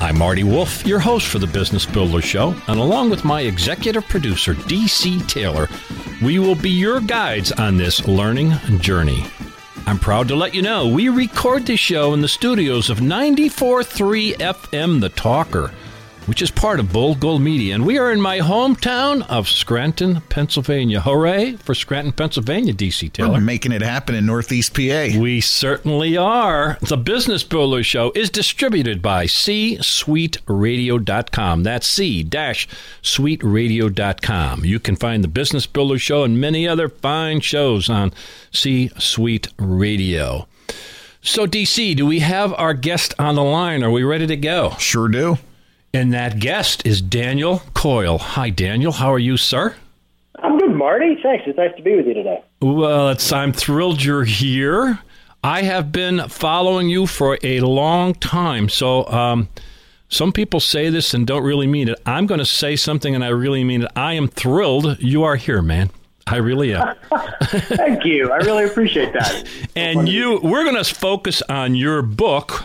I'm Marty Wolff, your host for the Business Builder Show, and along with my executive producer, DC Taylor, we will be your guides on this learning journey. I'm proud to let you know we record this show in the studios of 94.3 FM The Talker, which is part of Bold Gold Media, and we are in my hometown of Scranton, Pennsylvania. Hooray for Scranton, Pennsylvania, DC Taylor. We're making it happen in Northeast PA. We certainly are. The Business Builder Show is distributed by c-suiteradio.com. That's c-suiteradio.com. You can find the Business Builder Show and many other fine shows on C-Suite Radio. So, DC, do we have our guest on the line? Are we ready to go? Sure do. And that guest is Daniel Coyle. Hi, Daniel. How are you, sir? I'm good, Marty. Thanks. It's nice to be with you today. Well, it's, I'm thrilled you're here. I have been following you for a long time. So, um, some people say this and don't really mean it. I'm going to say something and I really mean it. I am thrilled you are here, man. I really am. Thank you. I really appreciate that. and you, we're going to focus on your book,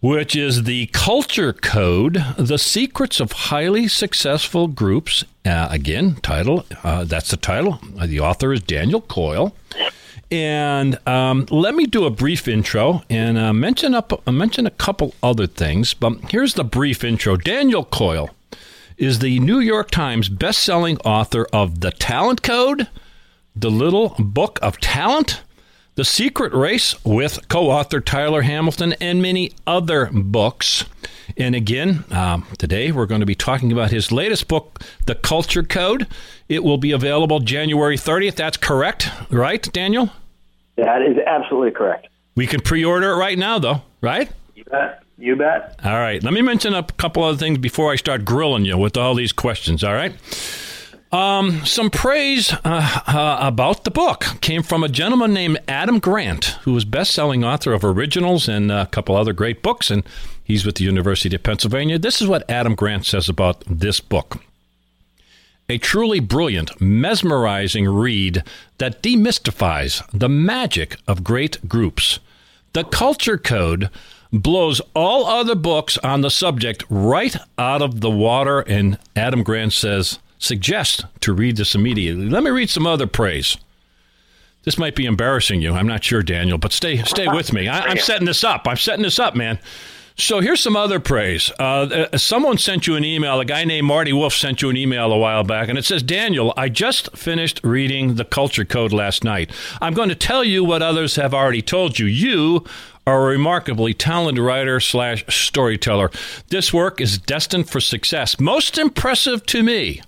which is The Culture Code The Secrets of Highly Successful Groups. Uh, again, title, uh, that's the title. Uh, the author is Daniel Coyle. And um, let me do a brief intro and uh, mention up mention a couple other things. But here's the brief intro. Daniel Coyle is the New York Times best-selling author of The Talent Code, The Little Book of Talent, The Secret Race with co-author Tyler Hamilton, and many other books. And again, um, today we're going to be talking about his latest book, The Culture Code. It will be available January 30th. That's correct, right, Daniel? That is absolutely correct. We can pre-order it right now, though, right? You bet. You bet. All right. Let me mention a couple other things before I start grilling you with all these questions. All right. Um, some praise uh, uh, about the book came from a gentleman named Adam Grant, who is best-selling author of Originals and a couple other great books, and he's with the University of Pennsylvania. This is what Adam Grant says about this book. A truly brilliant, mesmerizing read that demystifies the magic of great groups. The Culture Code blows all other books on the subject right out of the water, and Adam Grant says, suggest to read this immediately. Let me read some other praise. This might be embarrassing you. I'm not sure, Daniel, but stay stay with me. I, am setting this up. I'm setting this up, man. So here's some other praise. Uh, someone sent you an email. A guy named Marty Wolff sent you an email a while back, and it says, Daniel, I just finished reading the Culture Code last night. I'm going to tell you what others have already told you. You are a remarkably talented writer slash storyteller. This work is destined for success. Most impressive to me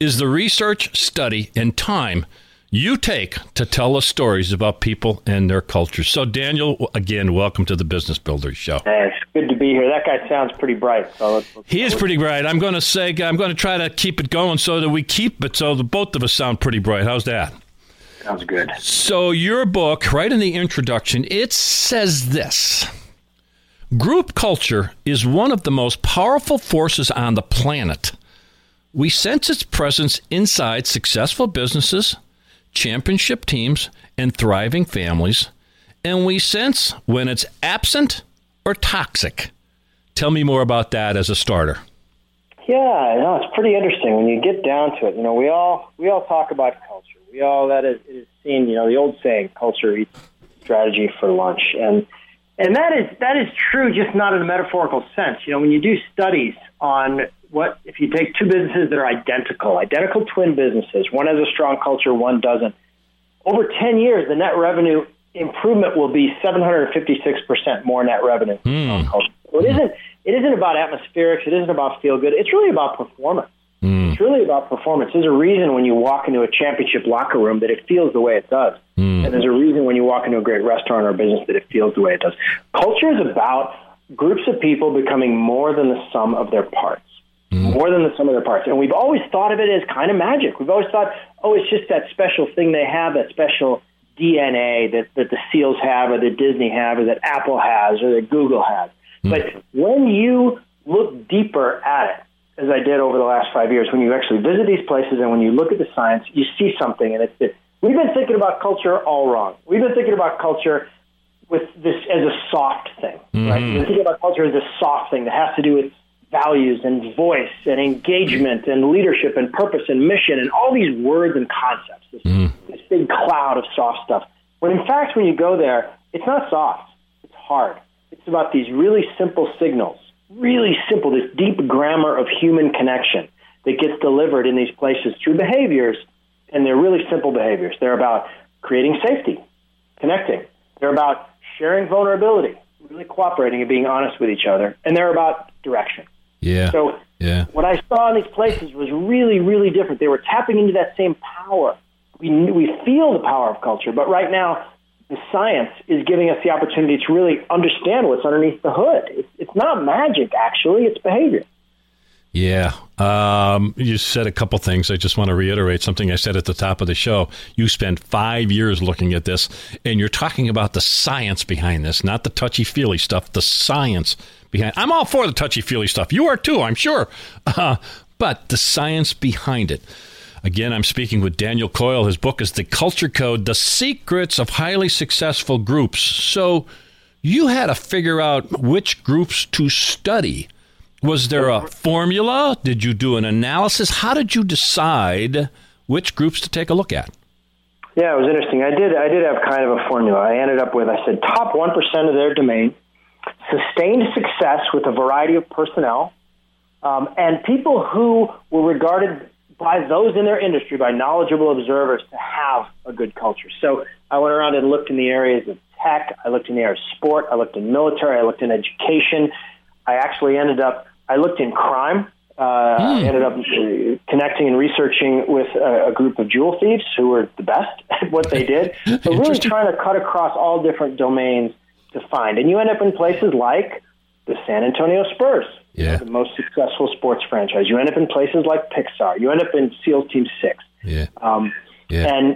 is the research, study, and time you take to tell us stories about people and their cultures. So, Daniel, again, welcome to the Business Builders Show. Hey, it's good to be here. That guy sounds pretty bright. So let's, let's he is pretty bright. I'm going to say I'm going to try to keep it going so that we keep it so that both of us sound pretty bright. How's that? Sounds good. So, your book, right in the introduction, it says this. Group culture is one of the most powerful forces on the planet. We sense its presence inside successful businesses, championship teams, and thriving families, and we sense when it's absent or toxic. Tell me more about that as a starter. Yeah, no, it's pretty interesting when you get down to it. You know, we all we all talk about culture. We all that is, is seen. You know, the old saying, "Culture eats strategy for lunch," and and that is that is true, just not in a metaphorical sense. You know, when you do studies on what if you take two businesses that are identical, identical twin businesses, one has a strong culture, one doesn't. Over 10 years, the net revenue improvement will be 756% more net revenue. Mm. So it isn't it isn't about atmospherics, it isn't about feel good. It's really about performance. Mm. It's really about performance. There's a reason when you walk into a championship locker room that it feels the way it does. Mm. And there's a reason when you walk into a great restaurant or business that it feels the way it does. Culture is about groups of people becoming more than the sum of their parts. Mm-hmm. More than the sum of their parts. And we've always thought of it as kind of magic. We've always thought, oh, it's just that special thing they have, that special DNA that, that the SEALs have, or that Disney have, or that Apple has, or that Google has. Mm-hmm. But when you look deeper at it, as I did over the last five years, when you actually visit these places and when you look at the science, you see something, and it's that we've been thinking about culture all wrong. We've been thinking about culture with this as a soft thing, right? Mm-hmm. We've been thinking about culture as a soft thing that has to do with values and voice and engagement and leadership and purpose and mission and all these words and concepts. This, mm. this big cloud of soft stuff. When in fact, when you go there, it's not soft. It's hard. It's about these really simple signals, really simple, this deep grammar of human connection that gets delivered in these places through behaviors, and they're really simple behaviors. They're about creating safety, connecting. They're about sharing vulnerability, really cooperating and being honest with each other, and they're about direction. Yeah. So yeah. what I saw in these places was really, really different. They were tapping into that same power. We we feel the power of culture, but right now the science is giving us the opportunity to really understand what's underneath the hood. It's, it's not magic, actually; it's behavior. Yeah. Um, you said a couple things. I just want to reiterate something I said at the top of the show. You spent five years looking at this, and you're talking about the science behind this, not the touchy feely stuff, the science behind I'm all for the touchy feely stuff. You are too, I'm sure. Uh, but the science behind it. Again, I'm speaking with Daniel Coyle. His book is The Culture Code The Secrets of Highly Successful Groups. So you had to figure out which groups to study. Was there a formula? Did you do an analysis? How did you decide which groups to take a look at? Yeah, it was interesting. I did I did have kind of a formula. I ended up with I said top one percent of their domain, sustained success with a variety of personnel, um, and people who were regarded by those in their industry, by knowledgeable observers, to have a good culture. So I went around and looked in the areas of tech, I looked in the area of sport, I looked in military, I looked in education. I actually ended up I looked in crime. Uh, I ended up uh, connecting and researching with a, a group of jewel thieves who were the best at what they did. So really trying to cut across all different domains to find. And you end up in places like the San Antonio Spurs, Yeah. the most successful sports franchise. You end up in places like Pixar. You end up in SEALs Team Six. Yeah. Um, Yeah. And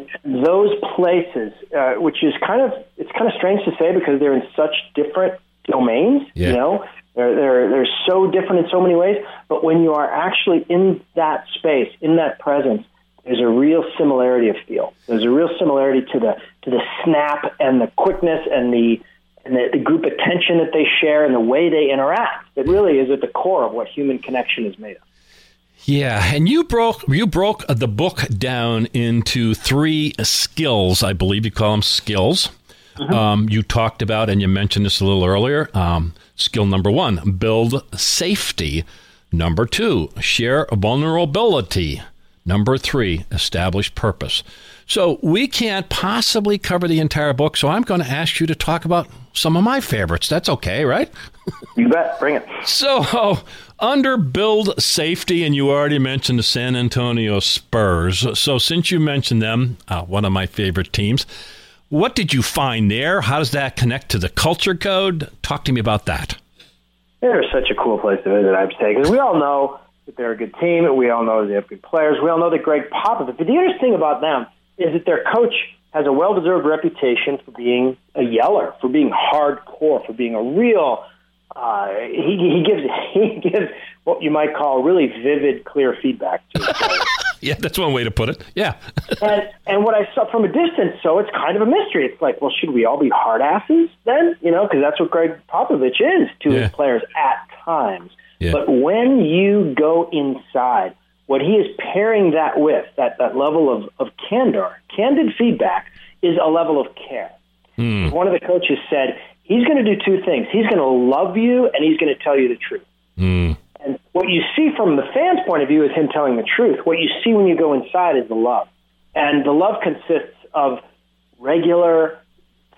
those places, uh, which is kind of it's kind of strange to say because they're in such different domains. Yeah. You know, they're they're they're so different in so many ways. But when you are actually in that space, in that presence, there's a real similarity of feel. There's a real similarity to the to the snap and the quickness and the and the, the group attention that they share and the way they interact. That really is at the core of what human connection is made of. Yeah, and you broke you broke the book down into three skills. I believe you call them skills. Um, you talked about, and you mentioned this a little earlier. Um, skill number one: build safety. Number two: share vulnerability. Number three: establish purpose. So we can't possibly cover the entire book. So I'm going to ask you to talk about some of my favorites. That's okay, right? You bet. Bring it. So, under build safety, and you already mentioned the San Antonio Spurs. So, since you mentioned them, uh, one of my favorite teams, what did you find there? How does that connect to the culture code? Talk to me about that. They're such a cool place to visit, I have to say, because we all know that they're a good team. We all know they have good players. We all know that Gregg Popovich. But the interesting thing about them is that their coach has a well-deserved reputation for being a yeller, for being hardcore, for being a real. Uh, he, he gives he gives what you might call really vivid, clear feedback to. Yeah, that's one way to put it. Yeah. and and what I saw from a distance, so it's kind of a mystery. It's like, well, should we all be hard asses then? You know, because that's what Gregg Popovich is to Yeah. his players at times. Yeah. But when you go inside, what he is pairing that with, that, that level of, of candor, candid feedback, is a level of care. Hmm. One of the coaches said, he's going to do two things. He's going to love you, and he's going to tell you the truth. And what you see from the fan's point of view is him telling the truth. What you see when you go inside is the love. And the love consists of regular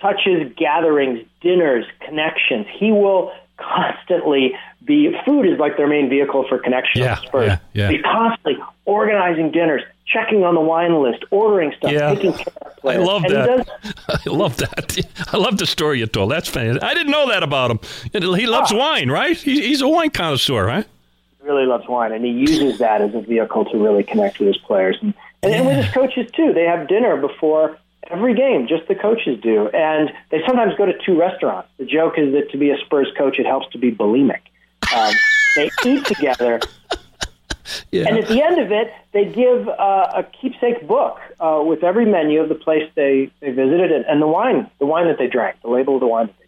touches, gatherings, dinners, connections. He will constantly be, food is like their main vehicle for connection Yeah, Spurs. yeah, yeah. He's constantly organizing dinners, checking on the wine list, ordering stuff, Yeah. taking care of I love And that. does- I love that. I love the story you told. That's fantastic. I didn't know that about him. He loves Ah. wine, right? He, he's a wine connoisseur, right? Really loves wine, and he uses that as a vehicle to really connect with his players, and, and, and with his coaches too. They have dinner before every game, just the coaches do, and they sometimes go to two restaurants. The joke is that to be a Spurs coach, it helps to be bulimic. Um, they eat together, Yeah. and at the end of it, they give uh, a keepsake book uh, with every menu of the place they, they visited and, and the wine, the wine that they drank, the label of the wine that they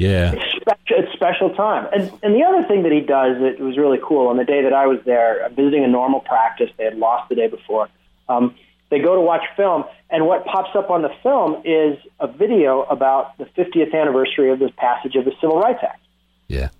yeah. it's special, it's special time. And, and the other thing that he does that was really cool on the day that I was there, visiting a normal practice. They had lost the day before. Um, they go to watch film, and what pops up on the film is a video about the 50th anniversary of the passage of the Civil Rights Act. Yeah.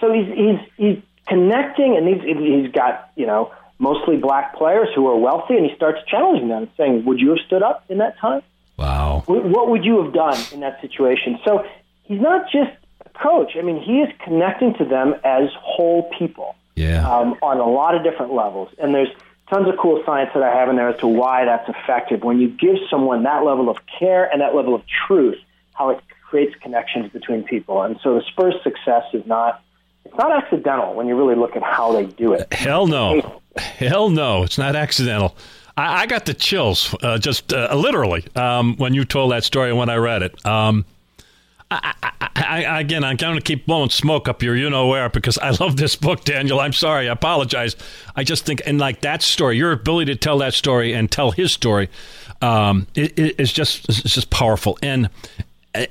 So he's he's he's connecting, and he's he's got you know mostly black players who are wealthy, and he starts challenging them, saying, "Would you have stood up in that time?" Wow. What would you have done in that situation? So he's not just a coach. I mean, he is connecting to them as whole people Yeah. um, on a lot of different levels. And there's tons of cool science that I have in there as to why that's effective. When you give someone that level of care and that level of truth, how it creates connections between people. And so the Spurs' success is not it's not accidental when you really look at how they do it. Hell no. Hell no. It's not accidental. I, I got the chills, uh, just uh, literally, um, when you told that story and when I read it. Um, I, I, I, again, I'm going to keep blowing smoke up your you know where, because I love this book, Daniel. I'm sorry. I apologize. I just think, and like that story, your ability to tell that story and tell his story um, it, it- it's just it's just powerful. And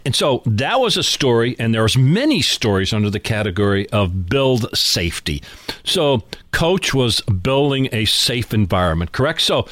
and so that was a story, and there's many stories under the category of build safety. So coach was building a safe environment, correct? So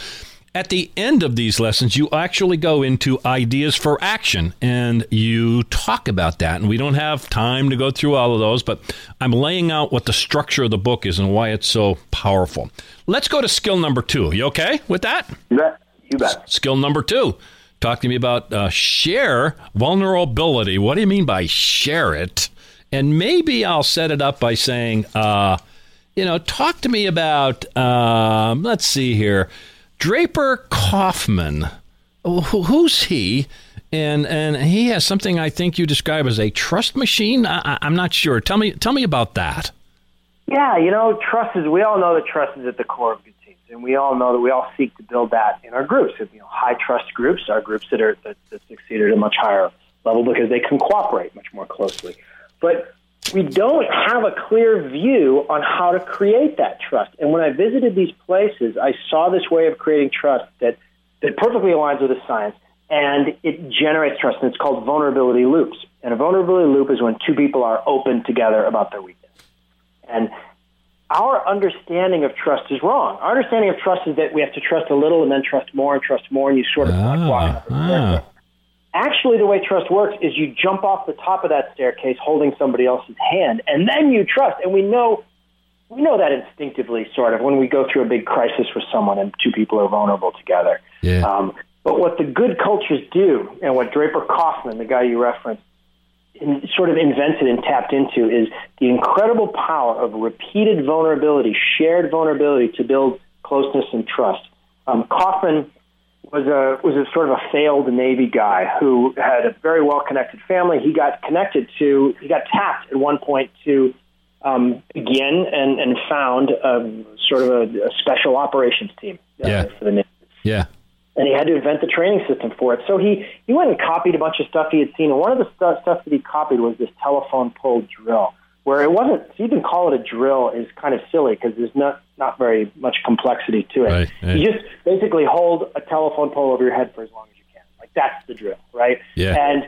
at the end of these lessons, you actually go into ideas for action and you talk about that. And we don't have time to go through all of those, but I'm laying out what the structure of the book is and why it's so powerful. Let's go to skill number two. You okay with that? You bet. You bet. Skill number two. Talk to me about uh, share vulnerability. What do you mean by share it? And maybe I'll set it up by saying, uh, you know, talk to me about, um, let's see here, Draper Kaufman. Who's he? And and he has something I think you describe as a trust machine. I, I'm not sure. Tell me tell me about that. Yeah, you know, trust is. We all know that trust is at the core of good teams, and we all know that we all seek to build that in our groups. You know, high trust groups are groups that are that, that succeed at a much higher level because they can cooperate much more closely. But we don't have a clear view on how to create that trust. And when I visited these places, I saw this way of creating trust that that perfectly aligns with the science and it generates trust. And it's called vulnerability loops. And a vulnerability loop is when two people are open together about their weakness. And our understanding of trust is wrong. Our understanding of trust is that we have to trust a little and then trust more and trust more, and you sort of walk ah. Actually, the way trust works is you jump off the top of that staircase holding somebody else's hand, and then you trust. And we know we know that instinctively, sort of, when we go through a big crisis with someone and two people are vulnerable together. Yeah. Um, but what the good cultures do, and what Draper Kaufman, the guy you referenced, in, sort of invented and tapped into, is the incredible power of repeated vulnerability, shared vulnerability to build closeness and trust. Um, Kaufman was a was a sort of a failed Navy guy who had a very well connected family. He got connected to he got tapped at one point to um, begin and, and found um, sort of a, a special operations team uh, Yeah. for the Navy Yeah. and he had to invent the training system for it. So he, he went and copied a bunch of stuff he had seen. And one of the stu- stuff that he copied was this telephone pole drill, where it wasn't, to even call it a drill is kind of silly because there's not, not very much complexity to it. Right, right. You just basically hold a telephone pole over your head for as long as you can. Like that's the drill, right? Yeah. And,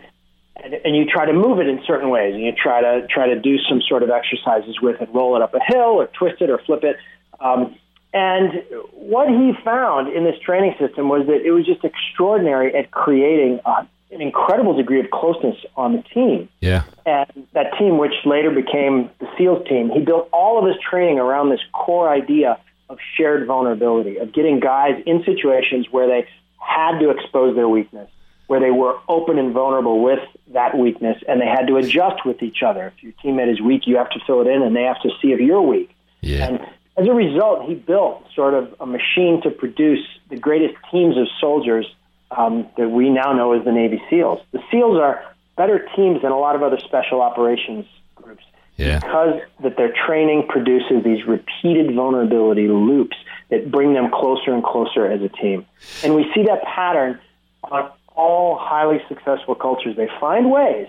and, and you try to move it in certain ways, and you try to try to do some sort of exercises with it, roll it up a hill, or twist it, or flip it. Um, and what he found in this training system was that it was just extraordinary at creating uh, an incredible degree of closeness on the team. Yeah. And that team, which later became the SEALs team, he built all of his training around this core idea of shared vulnerability, of getting guys in situations where they had to expose their weakness, where they were open and vulnerable with that weakness, and they had to adjust with each other. If your teammate is weak, you have to fill it in, and they have to see if you're weak. Yeah. And as a result, he built sort of a machine to produce the greatest teams of soldiers um, that we now know as the Navy SEALs. The SEALs are better teams than a lot of other special operations groups Yeah. because that their training produces these repeated vulnerability loops that bring them closer and closer as a team. And we see that pattern on all highly successful cultures. They find ways.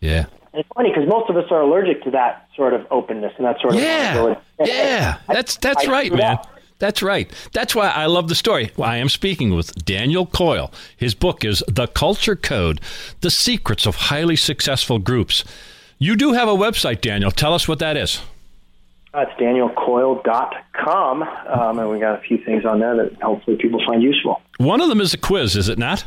Yeah. And it's funny because most of us are allergic to that sort of openness and that sort of Yeah. vulnerability. Yeah. That's that's I right, man. that. That's right. That's why I love the story. Well, I am speaking with Daniel Coyle. His book is The Culture Code The Secrets of Highly Successful Groups. You do have a website, Daniel. Tell us what that is. Uh, it's danielcoyle.com, um, and we got a few things on there that hopefully people find useful. One of them is a quiz, is it not?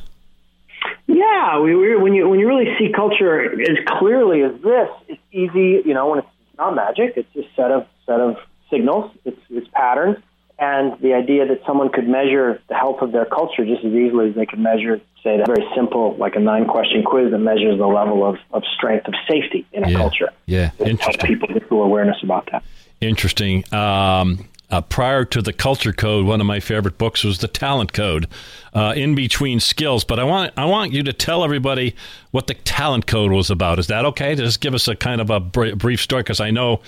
Yeah, we, we, when you when you really see culture as clearly as this, it's easy. You know, when it's not magic, it's a set of set of signals, it's, it's patterns, and the idea that someone could measure the health of their culture just as easily as they could measure, say, that very simple, like a nine question quiz that measures the level of, of strength of safety in a Yeah. culture. Yeah. Interesting. people get full awareness about that. Interesting. Um, uh, prior to the Culture Code, one of my favorite books was the Talent Code, uh, in between skills. But I want I want you to tell everybody what the Talent Code was about. Is that okay? Just give us a kind of a br- brief story, because I know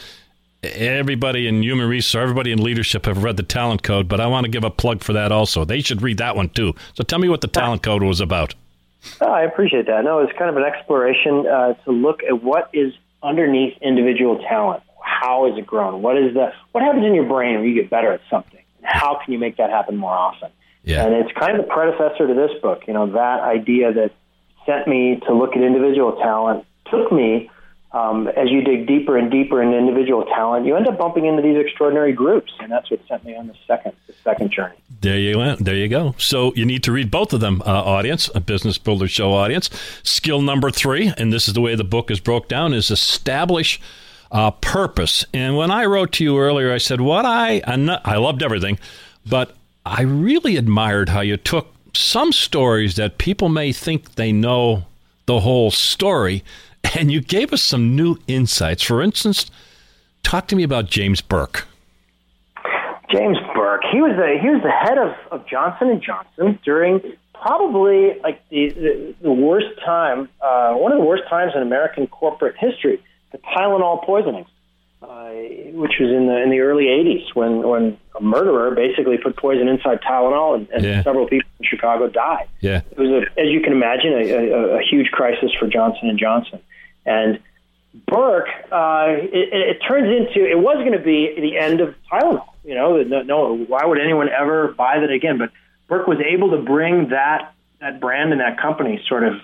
everybody in human resource, everybody in leadership have read the Talent Code, but I want to give a plug for that also. They should read that one too. So tell me what the Talent Code was about. Oh, I appreciate that. No, it's kind of an exploration uh, to look at what is underneath individual talent. How is it grown? What is the what happens in your brain when you get better at something? How can you make that happen more often? Yeah. And it's kind of the predecessor to this book. You know, that idea that sent me to look at individual talent took me. Um, as you dig deeper and deeper into individual talent, you end up bumping into these extraordinary groups, and that's what sent me on the second the second journey. There you went. There you go. So you need to read both of them, uh, audience, a business builder show audience. Skill number three, and this is the way the book is broke down, is establish uh, purpose. And when I wrote to you earlier, I said what I not- I loved everything, but I really admired how you took some stories that people may think they know the whole story, and you gave us some new insights. For instance, talk to me about James Burke. James Burke. He was the he was the head of, of Johnson and Johnson during probably like the the, the worst time, uh, one of the worst times in American corporate history, the Tylenol poisonings, uh, which was in the in the early '80s when when a murderer basically put poison inside Tylenol and, and Yeah. several people in Chicago died. Yeah. It was, a, as you can imagine, a, a, a huge crisis for Johnson and Johnson, and Burke, uh, it, it, turns into it was going to be the end of Tylenol. You know, no, no, why would anyone ever buy that again? But Burke was able to bring that that brand and that company sort of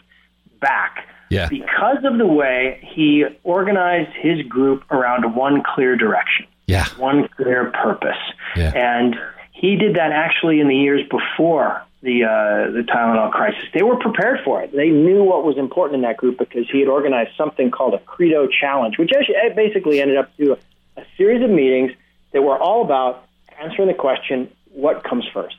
back Yeah. because of the way he organized his group around one clear direction Yeah. one clear purpose. Yeah. And he did that actually in the years before the uh, the Tylenol crisis. They were prepared for it. They knew what was important in that group because he had organized something called a Credo Challenge, which actually basically ended up to a, a series of meetings that were all about answering the question, what comes first?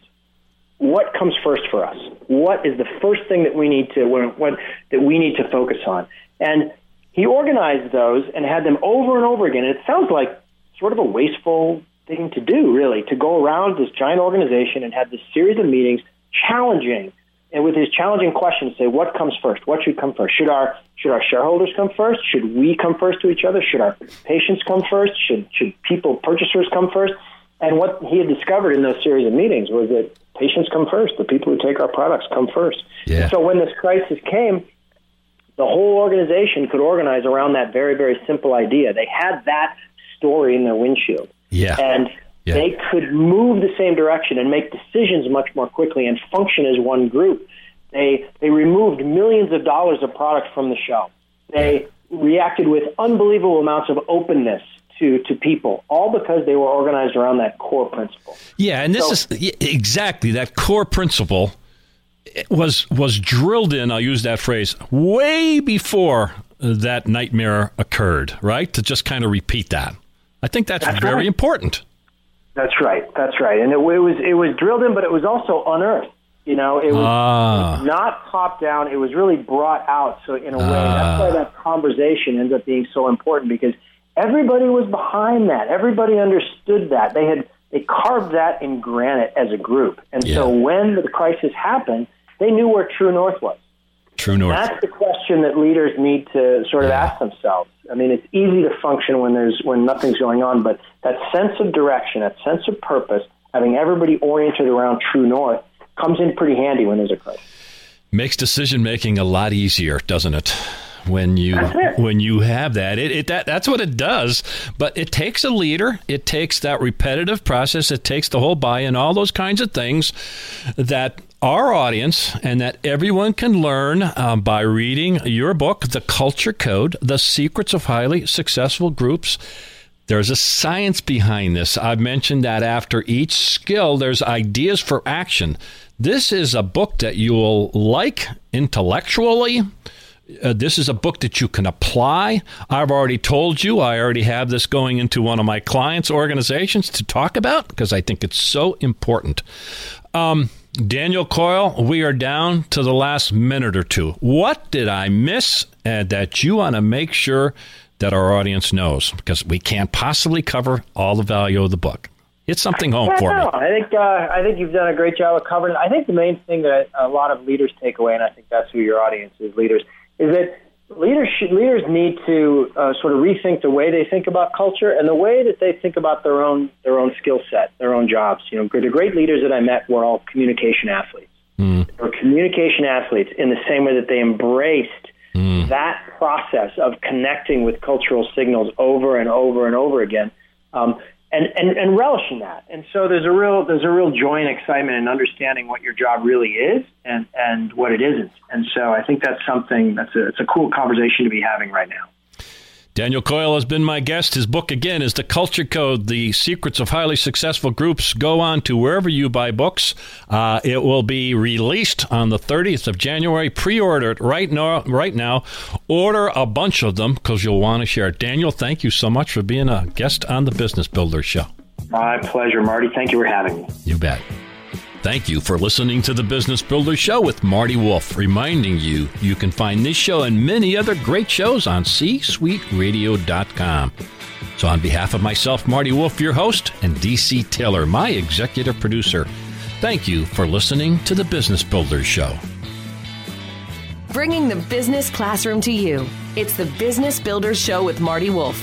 What comes first for us? What is the first thing that we need to what, what that we need to focus on? And he organized those and had them over and over again. And it sounds like sort of a wasteful thing to do, really, to go around this giant organization and have this series of meetings challenging and with his challenging questions say what comes first what should come first should our should our shareholders come first should we come first to each other should our patients come first should should people purchasers come first and what he had discovered in those series of meetings was that patients come first the people who take our products come first Yeah. So when this crisis came the whole organization could organize around that very very simple idea they had that story in their windshield Yeah. and Yeah. they could move the same direction and make decisions much more quickly and function as one group. They they removed millions of dollars of product from the shelf. They reacted with unbelievable amounts of openness to to people, all because they were organized around that core principle. Yeah, and this So- is exactly that core principle was was drilled in. I'll use that phrase way before that nightmare occurred. Right to just kind of repeat that. I think that's, That's very right. important. That's right. That's right. And it, it was it was drilled in, but it was also unearthed. You know, it was Ah. not top down. It was really brought out. So in a way, Ah. that's why that conversation ends up being so important because everybody was behind that. Everybody understood that. They had they carved that in granite as a group. And so when the crisis happened, they knew where true north was. True North. That's the question that leaders need to sort of Yeah. ask themselves. I mean, it's easy to function when there's when nothing's going on, but that sense of direction, that sense of purpose, having everybody oriented around true north, comes in pretty handy when there's a crisis. makes decision making a lot easier, doesn't it? When you when you have that, it, it that that's what it does. But it takes a leader. It takes that repetitive process. It takes the whole buy-in, all those kinds of things that our audience and that everyone can learn um, by reading your book, The Culture Code: The Secrets of Highly Successful Groups. There's a science behind this. I've mentioned that after each skill, there's ideas for action. This is a book that you will like intellectually. Uh, this is a book that you can apply. I've already told you, I already have this going into one of my clients' organizations to talk about because I think it's so important. Um, Daniel Coyle, we are down to the last minute or two. What did I miss uh, that you want to make sure that our audience knows? Because we can't possibly cover all the value of the book. It's something home Yeah, for no, me. I think uh, I think you've done a great job of covering it. I think the main thing that a lot of leaders take away, and I think that's who your audience is, leaders, is that leaders should, leaders need to uh, sort of rethink the way they think about culture and the way that they think about their own their own skill set, their own jobs. You know, the great leaders that I met were all communication athletes. They were communication athletes in the same way that they embraced that process of connecting with cultural signals over and over and over again, um, and, and and relishing that. And so there's a real there's a real joy and excitement in understanding what your job really is and and what it isn't. And so I think that's something that's a it's a cool conversation to be having right now. Daniel Coyle has been my guest. His book, again, is The Culture Code The Secrets of Highly Successful Groups. Go on to wherever you buy books. Uh, it will be released on the 30th of January. Pre order it right now. Right now. Order a bunch of them because you'll want to share it. Daniel, thank you so much for being a guest on the Business Builder Show. My pleasure, Marty. Thank you for having me. You bet. Thank you for listening to the Business Builder Show with Marty Wolff, reminding you you can find this show and many other great shows on c-suiteradio.com. So on behalf of myself, Marty Wolff, your host, and DC Taylor, my executive producer, thank you for listening to the Business Builder Show. Bringing the business classroom to you. It's the Business Builders Show with Marty Wolff.